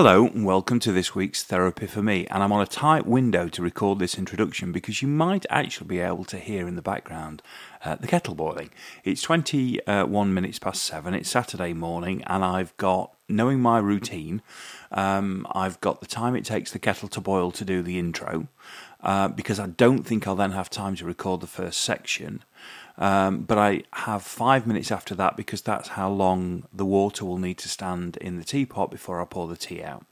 Hello, and welcome to this week's Therapy for Me. And I'm on a tight window to record this introduction because you might actually be able to hear in the background uh, the kettle boiling. It's 21 minutes past seven, it's Saturday morning, and I've got, knowing my routine, um, I've got the time it takes the kettle to boil to do the intro. Uh, because I don't think I'll then have time to record the first section. Um, but I have five minutes after that because that's how long the water will need to stand in the teapot before I pour the tea out.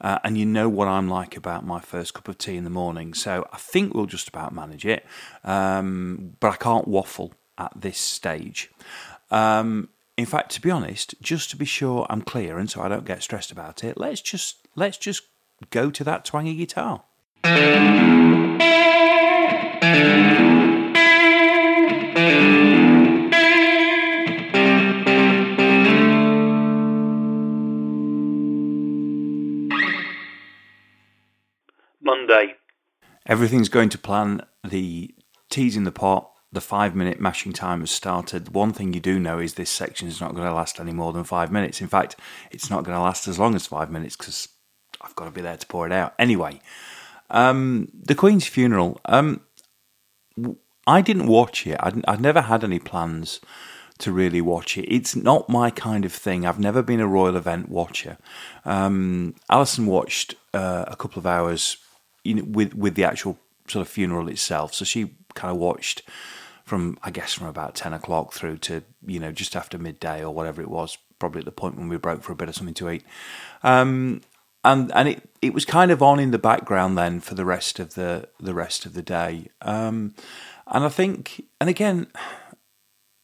Uh, and you know what I'm like about my first cup of tea in the morning, so I think we'll just about manage it. Um, but I can't waffle at this stage. Um, in fact, to be honest, just to be sure I'm clear and so I don't get stressed about it, let's just let's just go to that twangy guitar. Everything's going to plan. The tea's in the pot. The five minute mashing time has started. One thing you do know is this section is not going to last any more than five minutes. In fact, it's not going to last as long as five minutes because I've got to be there to pour it out. Anyway, um, the Queen's funeral. Um, I didn't watch it. I'd, I'd never had any plans to really watch it. It's not my kind of thing. I've never been a royal event watcher. Um, Alison watched uh, a couple of hours you know, with with the actual sort of funeral itself, so she kind of watched from I guess from about ten o'clock through to you know just after midday or whatever it was, probably at the point when we broke for a bit of something to eat. Um, and and it, it was kind of on in the background then for the rest of the the rest of the day. Um, and I think, and again,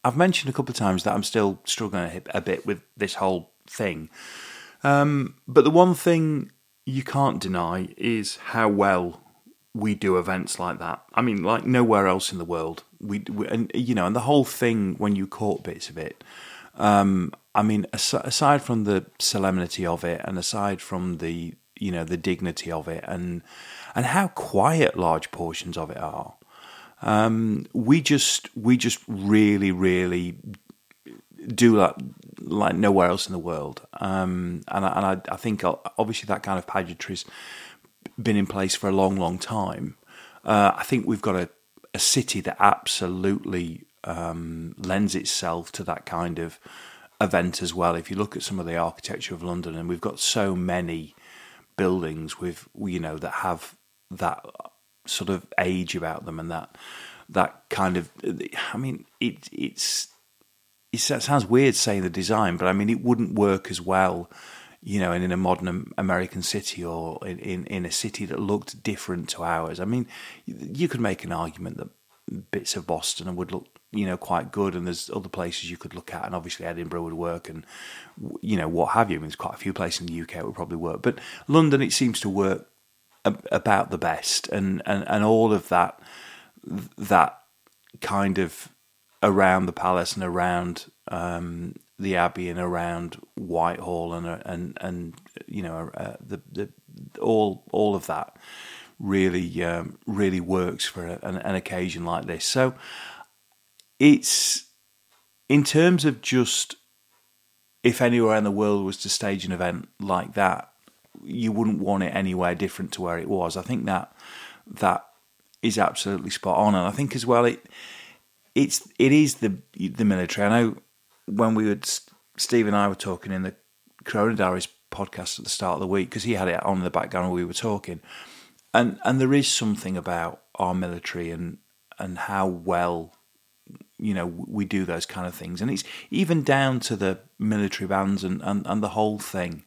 I've mentioned a couple of times that I'm still struggling a, bit with this whole thing. Um, but the one thing you can't deny is how well we do events like that. I mean, like nowhere else in the world. We, we and you know, and the whole thing when you caught bits of it. Um, I mean, aside from the solemnity of it, and aside from the you know the dignity of it, and and how quiet large portions of it are, um, we just we just really really do that like nowhere else in the world. Um, and I, and I, I, think obviously that kind of pageantry's been in place for a long, long time. Uh, I think we've got a, a city that absolutely um, lends itself to that kind of event as well. If you look at some of the architecture of London, and we've got so many buildings with you know that have that sort of age about them and that that kind of I mean it it's it sounds weird saying the design, but I mean it wouldn't work as well, you know, in, in a modern American city or in, in, in a city that looked different to ours. I mean, you could make an argument that bits of Boston would look, you know, quite good, and there's other places you could look at, and obviously Edinburgh would work, and you know what have you. I mean, there's quite a few places in the UK that would probably work, but London it seems to work about the best, and and and all of that that kind of around the palace and around um, the abbey and around Whitehall and and and you know uh, the the all all of that really um, really works for an, an occasion like this. So it's in terms of just if anywhere in the world was to stage an event like that, you wouldn't want it anywhere different to where it was. I think that that is absolutely spot on, and I think as well it it's it is the the military. I know when we would Steve and I were talking in the Corona Diaries podcast at the start of the week because he had it on in the background while we were talking, and and there is something about our military and and how well you know we do those kind of things, and it's even down to the military bands and and, and the whole thing.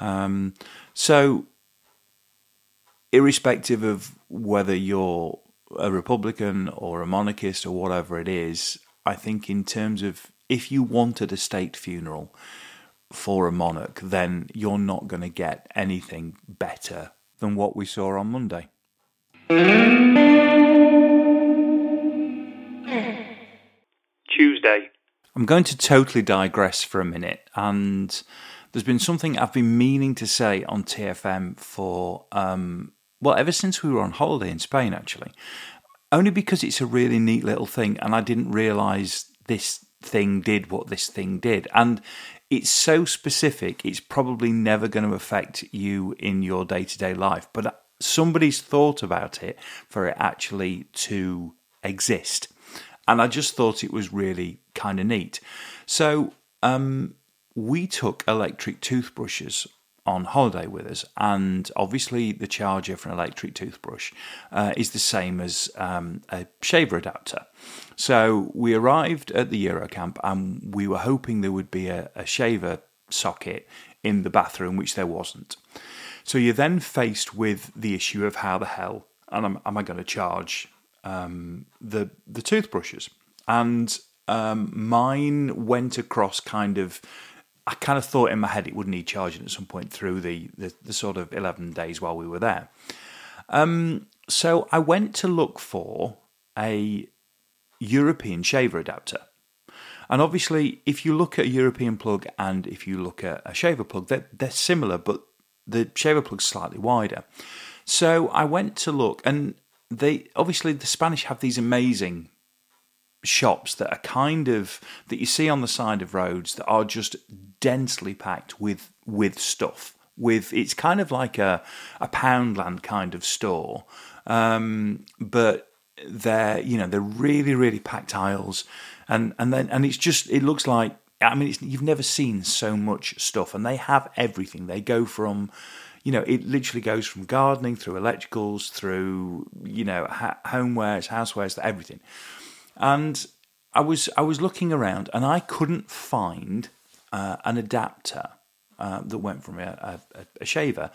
Um, so, irrespective of whether you're a Republican or a monarchist or whatever it is, I think in terms of if you wanted a state funeral for a monarch, then you're not going to get anything better than what we saw on Monday. Tuesday. I'm going to totally digress for a minute, and there's been something I've been meaning to say on TFM for um, well, ever since we were on holiday in Spain, actually, only because it's a really neat little thing, and I didn't realise this thing did what this thing did. And it's so specific, it's probably never going to affect you in your day to day life. But somebody's thought about it for it actually to exist. And I just thought it was really kind of neat. So um, we took electric toothbrushes on holiday with us, and obviously the charger for an electric toothbrush uh, is the same as um, a shaver adapter. So we arrived at the Eurocamp, and we were hoping there would be a, a shaver socket in the bathroom, which there wasn't. So you're then faced with the issue of how the hell am, am I going to charge um, the the toothbrushes? And um, mine went across kind of I kind of thought in my head it would need charging at some point through the, the, the sort of 11 days while we were there. Um, so I went to look for a European shaver adapter. And obviously, if you look at a European plug and if you look at a shaver plug, they're, they're similar, but the shaver plug's slightly wider. So I went to look, and they obviously the Spanish have these amazing shops that are kind of that you see on the side of roads that are just densely packed with with stuff. With it's kind of like a a Poundland kind of store, um, but they're you know they're really really packed aisles, and and then and it's just it looks like I mean you've never seen so much stuff, and they have everything. They go from you know, it literally goes from gardening through electricals, through you know, ha- homewares, housewares, everything. And I was I was looking around and I couldn't find uh, an adapter uh, that went from a, a, a, shaver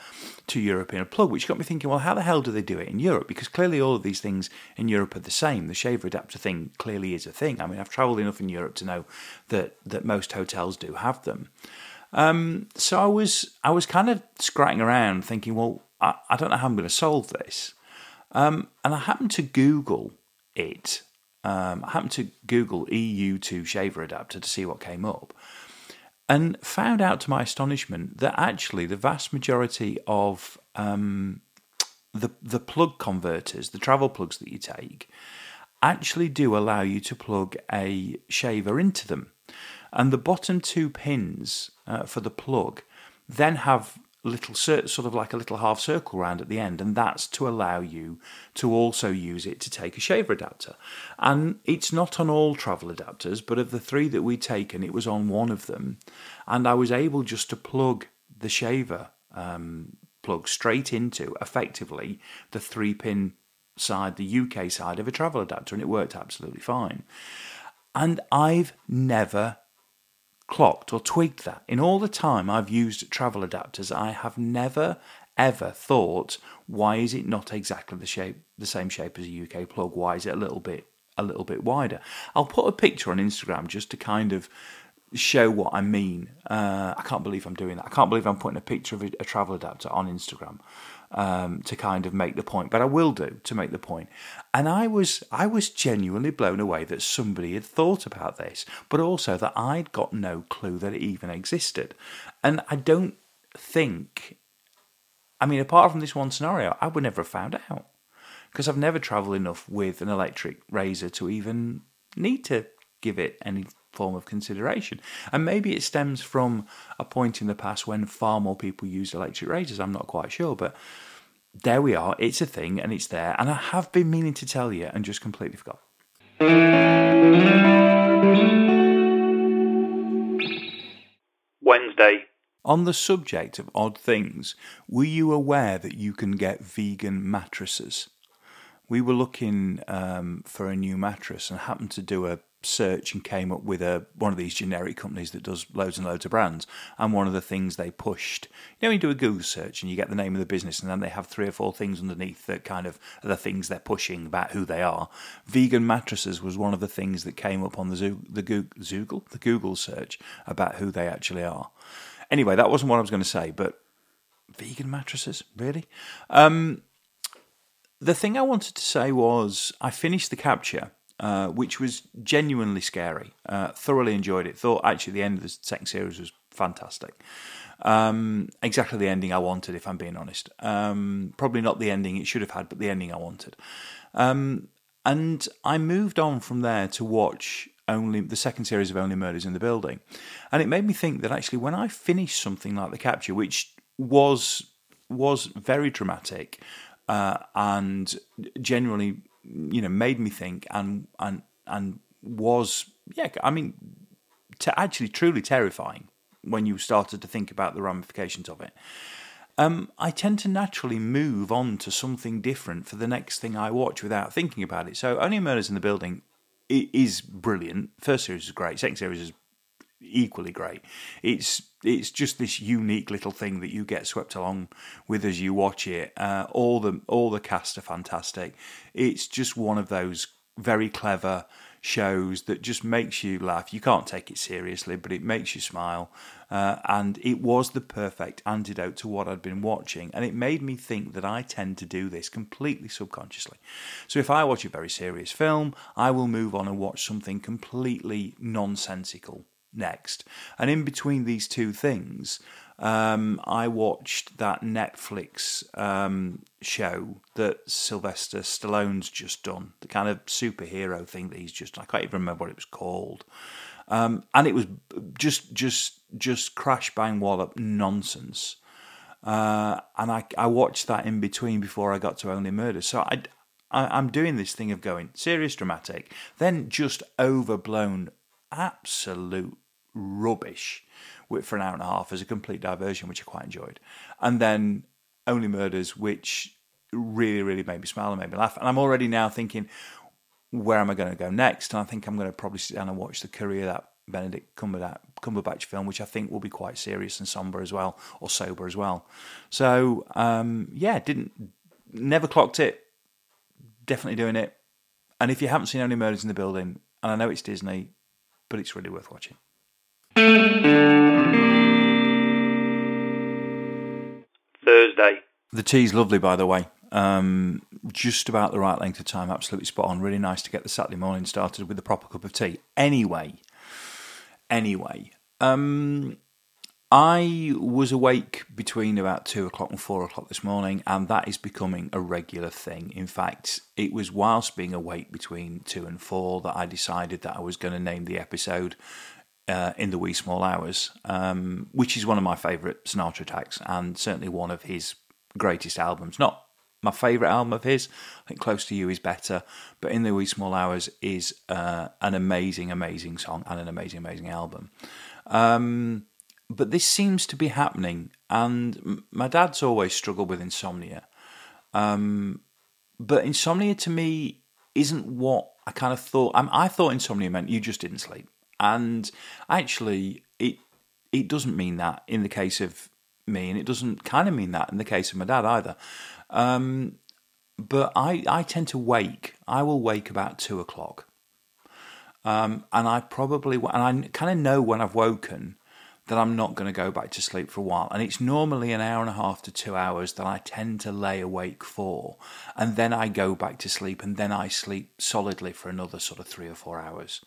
to European plug, which got me thinking, well, how the hell do they do it in Europe? Because clearly all of these things in Europe are the same. The shaver adapter thing clearly is a thing. I mean, I've travelled enough in Europe to know that that most hotels do have them. Um, so I was I was kind of scratching around, thinking, well, I, I don't know how I'm going to solve this. Um, and I happened to Google it um, I happened to Google EU2 shaver adapter to see what came up and found out to my astonishment that actually the vast majority of um, the, the plug converters, the travel plugs that you take, actually do allow you to plug a shaver into them. And the bottom two pins uh, for the plug then have little sort of like a little half circle round at the end, and that's to allow you to also use it to take a shaver adapter. And it's not on all travel adapters, but of the three that we'd taken, it was on one of them, and I was able just to plug the shaver um, plug straight into effectively the three pin side, the UK side of a travel adapter, and it worked absolutely fine. And I've never clocked or twigged that. In all the time I've used travel adapters, I have never ever thought, why is it not exactly the shape, the same shape as a UK plug? Why is it a little bit, a little bit wider? I'll put a picture on Instagram just to kind of show what I mean. Uh, I can't believe I'm doing that. I can't believe I'm putting a picture of a, a travel adapter on Instagram um, to kind of make the point, but I will do to make the point. And I was I was genuinely blown away that somebody had thought about this, but also that I'd got no clue that it even existed. And I don't think, I mean, apart from this one scenario, I would never have found out because I've never travelled enough with an electric razor to even need to give it any form of consideration. And maybe it stems from a point in the past when far more people used electric razors. I'm not quite sure, but there we are. It's a thing and it's there. And I have been meaning to tell you and just completely forgot. Wednesday. On the subject of odd things, were you aware that you can get vegan mattresses? We were looking um, for a new mattress and happened to do a search and came up with a one of these generic companies that does loads and loads of brands. And one of the things they pushed, you know, you do a Google search and you get the name of the business, and then they have three or four things underneath that kind of are the things they're pushing about who they are. Vegan mattresses was one of the things that came up on the the Google the Google search about who they actually are. Anyway, that wasn't what I was going to say, but vegan mattresses, really. Um, the thing I wanted to say was I finished the capture uh, which was genuinely scary. Uh, thoroughly enjoyed it. Thought actually the end of the second series was fantastic. Um, exactly the ending I wanted, if I'm being honest. Um, probably not the ending it should have had, but the ending I wanted. Um, and I moved on from there to watch only the second series of Only Murders in the Building, and it made me think that actually when I finished something like The Capture, which was was very dramatic uh, and genuinely, you know, made me think and and and was yeah, I mean, to actually truly terrifying when you started to think about the ramifications of it. Um, I tend to naturally move on to something different for the next thing I watch without thinking about it. So, Only Murders in the Building is brilliant. First series is great. Second series is equally great. It's it's just this unique little thing that you get swept along with as you watch it. Uh, all the all the cast are fantastic. It's just one of those very clever shows that just makes you laugh. You can't take it seriously, but it makes you smile. Uh, and it was the perfect antidote to what I'd been watching. And it made me think that I tend to do this completely subconsciously. So if I watch a very serious film, I will move on and watch something completely nonsensical next. And in between these two things, um, I watched that Netflix um, show that Sylvester Stallone's just done, the kind of superhero thing that he's just. I can't even remember what it was called, um, and it was just just just crash bang wallop nonsense. Uh, and I I watched that in between before I got to Only Murders. So I, I I'm doing this thing of going serious dramatic, then just overblown absolute rubbish for an hour and a half as a complete diversion, which I quite enjoyed. And then Only Murders, which really, really made me smile and made me laugh. And I'm already now thinking, where am I going to go next? And I think I'm going to probably sit down and watch the Courier that Benedict Cumberbatch film, which I think will be quite serious and somber as well, or sober as well. So um, yeah, didn't never clocked it. Definitely doing it. And if you haven't seen Only Murders in the Building, and I know it's Disney, but it's really worth watching. Thursday. The tea's lovely, by the way. Um, just about the right length of time, absolutely spot on. Really nice to get the Saturday morning started with a proper cup of tea. Anyway, anyway, um, I was awake between about two o'clock and four o'clock this morning, and that is becoming a regular thing. In fact, it was whilst being awake between two and four that I decided that I was going to name the episode uh, in the wee small hours, um, which is one of my favourite Sinatra tracks and certainly one of his greatest albums. Not my favourite album of his. I think Close to You is better, but In the Wee Small Hours is uh, an amazing, amazing song and an amazing, amazing album. Um, but this seems to be happening, and my dad's always struggled with insomnia. Um, but insomnia to me isn't what I kind of thought. I thought insomnia meant you just didn't sleep. And actually, it it doesn't mean that in the case of me, and it doesn't kind of mean that in the case of my dad either. Um, but I, I tend to wake. I will wake about two o'clock, um, and I probably and I kind of know when I've woken that I'm not going to go back to sleep for a while. And it's normally an hour and a half to two hours that I tend to lay awake for. And then I go back to sleep and then I sleep solidly for another sort of three or four hours.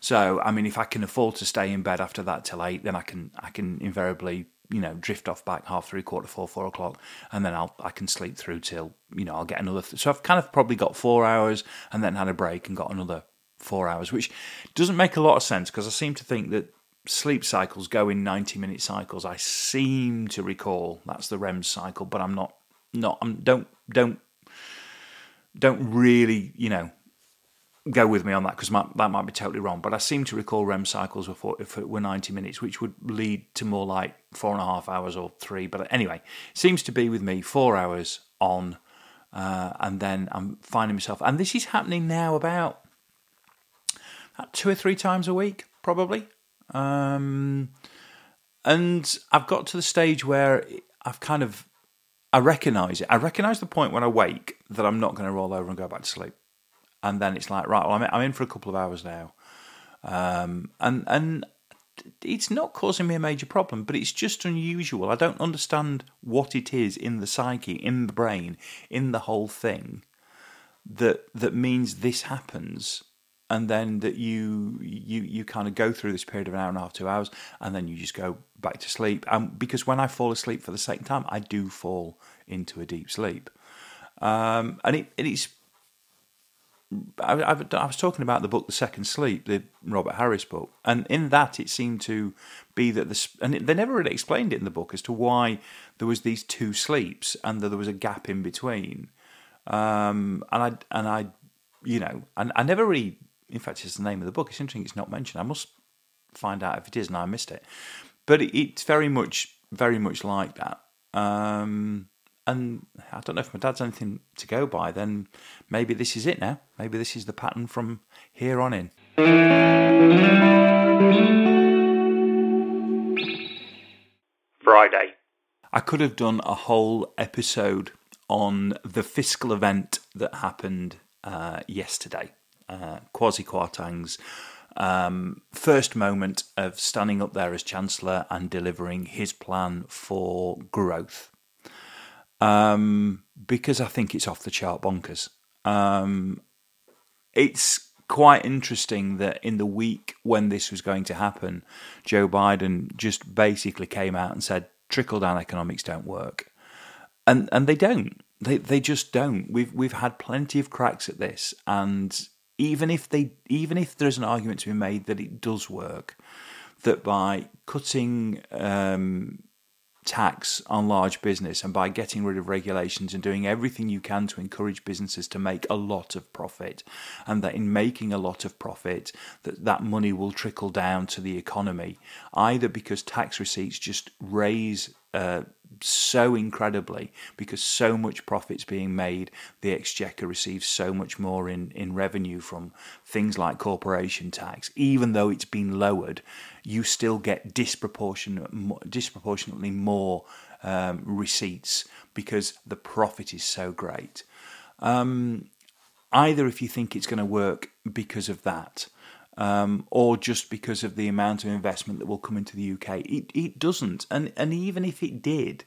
So, I mean, if I can afford to stay in bed after that till eight, then I can I can invariably you know drift off back half three, quarter four, four o'clock, and then I'll I can sleep through till you know I'll get another. Th- so I've kind of probably got four hours, and then had a break and got another four hours, which doesn't make a lot of sense because I seem to think that sleep cycles go in 90 minute cycles i seem to recall that's the REM cycle but i'm not not i'm don't don't don't really you know go with me on that because that might be totally wrong. But I seem to recall REM cycles were, if it were 90 minutes, which would lead to more like four and a half hours or three. But anyway, seems to be with me four hours on, uh, and then I'm finding myself, and this is happening now about, about two or three times a week, probably. Um, and I've got to the stage where I've kind of I recognise it. I recognise the point when I wake that I'm not going to roll over and go back to sleep and then it's like right, well, I'm in for a couple of hours now, um, and and it's not causing me a major problem, but it's just unusual. I don't understand what it is in the psyche, in the brain, in the whole thing that that means this happens and then that you you you kind of go through this period of an hour and a half, two hours, and then you just go back to sleep. Um, because when I fall asleep for the second time, I do fall into a deep sleep, um, and it it's I, I, I, was talking about the book The Second Sleep, the Robert Harris book, and in that it seemed to be that the and they never really explained it in the book as to why there was these two sleeps and that there was a gap in between. Um, and I and I, you know, and I never really. In fact, it's the name of the book. It's interesting. It's not mentioned. I must find out if it is, and I missed it. But it, it's very much, very much like that. Um, and I don't know if my dad's anything to go by, then maybe this is it now. Maybe this is the pattern from here on in. Friday. I could have done a whole episode on the fiscal event that happened uh, yesterday. Uh, Kwasi Kwarteng's um, first moment of standing up there as Chancellor and delivering his plan for growth um, because I think it's off the chart bonkers. Um, it's quite interesting that in the week when this was going to happen, Joe Biden just basically came out and said trickle down economics don't work, and and they don't. They they just don't. We've we've had plenty of cracks at this, and even if they even if there's an argument to be made that it does work, that by cutting um, tax on large business and by getting rid of regulations and doing everything you can to encourage businesses to make a lot of profit and that in making a lot of profit that that money will trickle down to the economy either because tax receipts just raise uh, so incredibly because so much profit's being made. The exchequer receives so much more in, in revenue from things like corporation tax. Even though it's been lowered, you still get disproportionate, disproportionately more um, receipts because the profit is so great. Um, either if you think it's going to work because of that, um, or just because of the amount of investment that will come into the UK. It, it doesn't. And, and even if it did,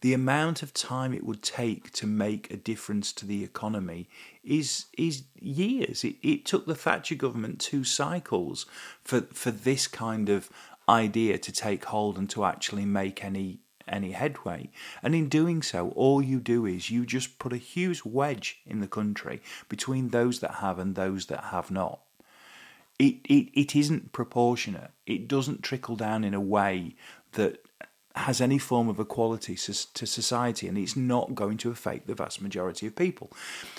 the amount of time it would take to make a difference to the economy is is years. It, it took the Thatcher government two cycles for, for this kind of idea to take hold and to actually make any any headway. And in doing so, all you do is you just put a huge wedge in the country between those that have and those that have not it, it, it isn't proportionate. It doesn't trickle down in a way that has any form of equality to society, and it's not going to affect the vast majority of people.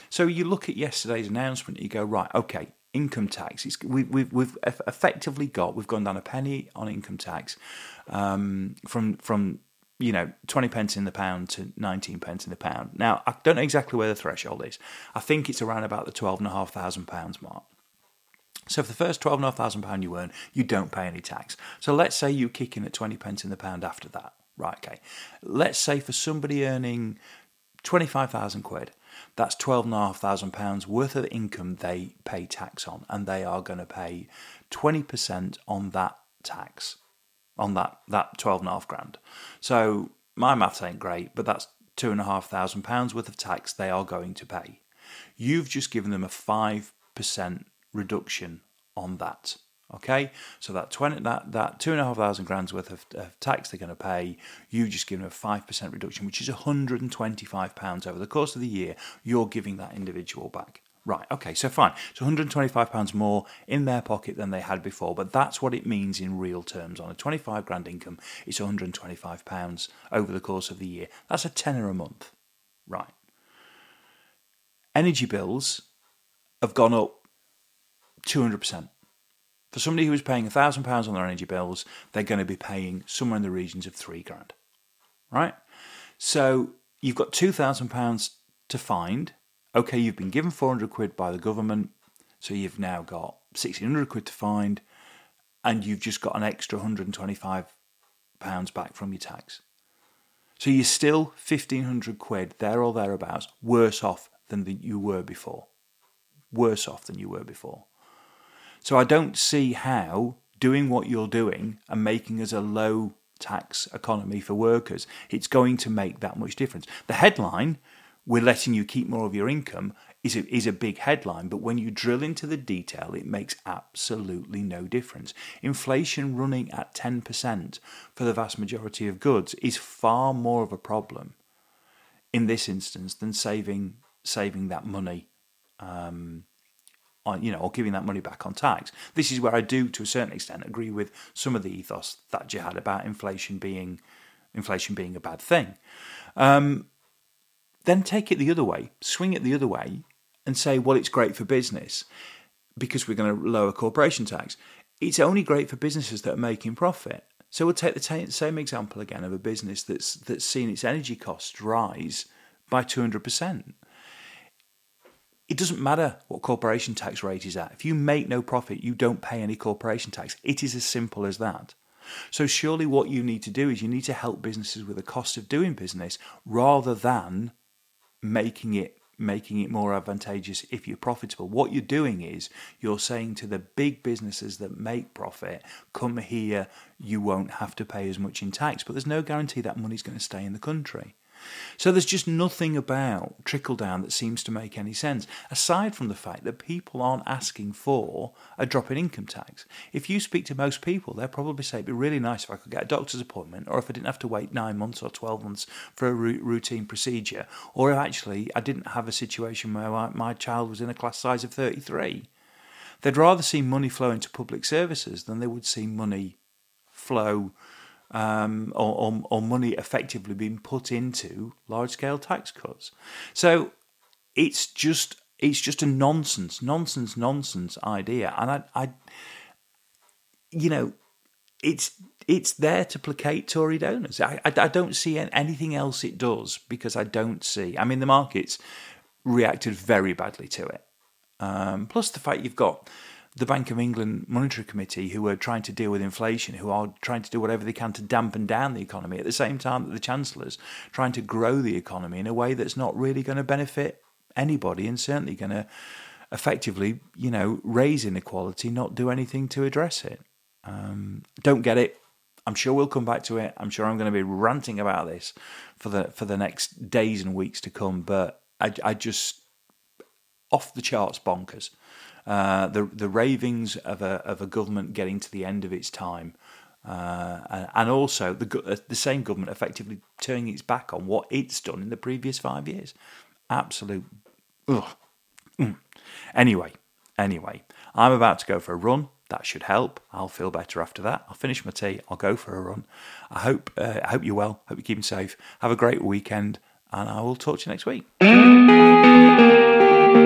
So you look at yesterday's announcement, you go, right, okay, income tax. It's, we, we've, we've effectively got, we've gone down a penny on income tax um, from, from you know, 20 pence in the pound to 19 pence in the pound. Now, I don't know exactly where the threshold is. I think it's around about the £12,500 mark. So for the first twelve and a half thousand pound you earn, you don't pay any tax. So let's say you kick in at twenty pence in the pound after that. Right, okay. Let's say for somebody earning twenty five thousand quid, that's twelve and a half thousand pounds worth of income they pay tax on, and they are going to pay twenty percent on that tax, on that that twelve and a half grand. So my maths ain't great, but that's two and a half thousand pounds worth of tax they are going to pay. You've just given them a five percent reduction on that. Okay, so that twenty that that two and a half thousand grand's worth of, of tax they're going to pay, you just give them a five percent reduction, which is hundred and twenty five pounds over the course of the year. You're giving that individual back. Right, okay, so fine. So £125 more in their pocket than they had before, but that's what it means in real terms. On a 25 grand income, it's £125 over the course of the year. That's a tenner a month. Right. Energy bills have gone up 200%. For somebody who is paying £1,000 on their energy bills, they're going to be paying somewhere in the regions of three grand. Right? So you've got £2,000 to find. Okay, you've been given 400 quid by the government, so you've now got 1600 quid to find, and you've just got an extra 125 pounds back from your tax. So you're still 1500 quid there or thereabouts worse off than you were before. Worse off than you were before. So I don't see how doing what you're doing and making us a low tax economy for workers, it's going to make that much difference. The headline, we're letting you keep more of your income, is a, is a big headline, but when you drill into the detail, it makes absolutely no difference. Inflation running at 10% for the vast majority of goods is far more of a problem in this instance than saving saving that money um, on, you know, or giving that money back on tax. This is where I do, to a certain extent, agree with some of the ethos that you had about inflation being inflation being a bad thing. Um, then take it the other way, swing it the other way, and say, well, it's great for business because we're going to lower corporation tax. It's only great for businesses that are making profit. So we'll take the t- same example again of a business that's that's seen its energy costs rise by two hundred percent. It doesn't matter what corporation tax rate is at. If you make no profit, you don't pay any corporation tax. It is as simple as that. So surely what you need to do is you need to help businesses with the cost of doing business rather than making it making it more advantageous if you're profitable. What you're doing is you're saying to the big businesses that make profit, come here, you won't have to pay as much in tax, but there's no guarantee that money's going to stay in the country. So there's just nothing about trickle down that seems to make any sense, aside from the fact that people aren't asking for a drop in income tax. If you speak to most people, they'll probably say it'd be really nice if I could get a doctor's appointment, or if I didn't have to wait nine months or 12 months for a routine procedure, or if actually I didn't have a situation where my child was in a class size of 33. They'd rather see money flow into public services than they would see money flow um, or, or, or money effectively being put into large scale tax cuts. So it's just it's just a nonsense, nonsense, nonsense idea, and I, I you know, it's it's there to placate Tory donors. I, I, I don't see anything else it does because I don't see. I mean, the markets reacted very badly to it. Um, plus the fact you've got the Bank of England Monetary Committee, who are trying to deal with inflation, who are trying to do whatever they can to dampen down the economy, at the same time that the Chancellor's trying to grow the economy in a way that's not really going to benefit anybody and certainly going to effectively, you know, raise inequality, not do anything to address it. Um, don't get it. I'm sure we'll come back to it. I'm sure I'm going to be ranting about this for the for the next days and weeks to come. But I, I just off the charts bonkers. Uh, the the ravings of a of a government getting to the end of its time, uh, and also the uh, the same government effectively turning its back on what it's done in the previous five years. Absolute. Mm. Anyway, anyway, I'm about to go for a run. That should help. I'll feel better after that. I'll finish my tea. I'll go for a run. I hope uh, I hope you're well. Hope you're keeping safe. Have a great weekend, and I will talk to you next week.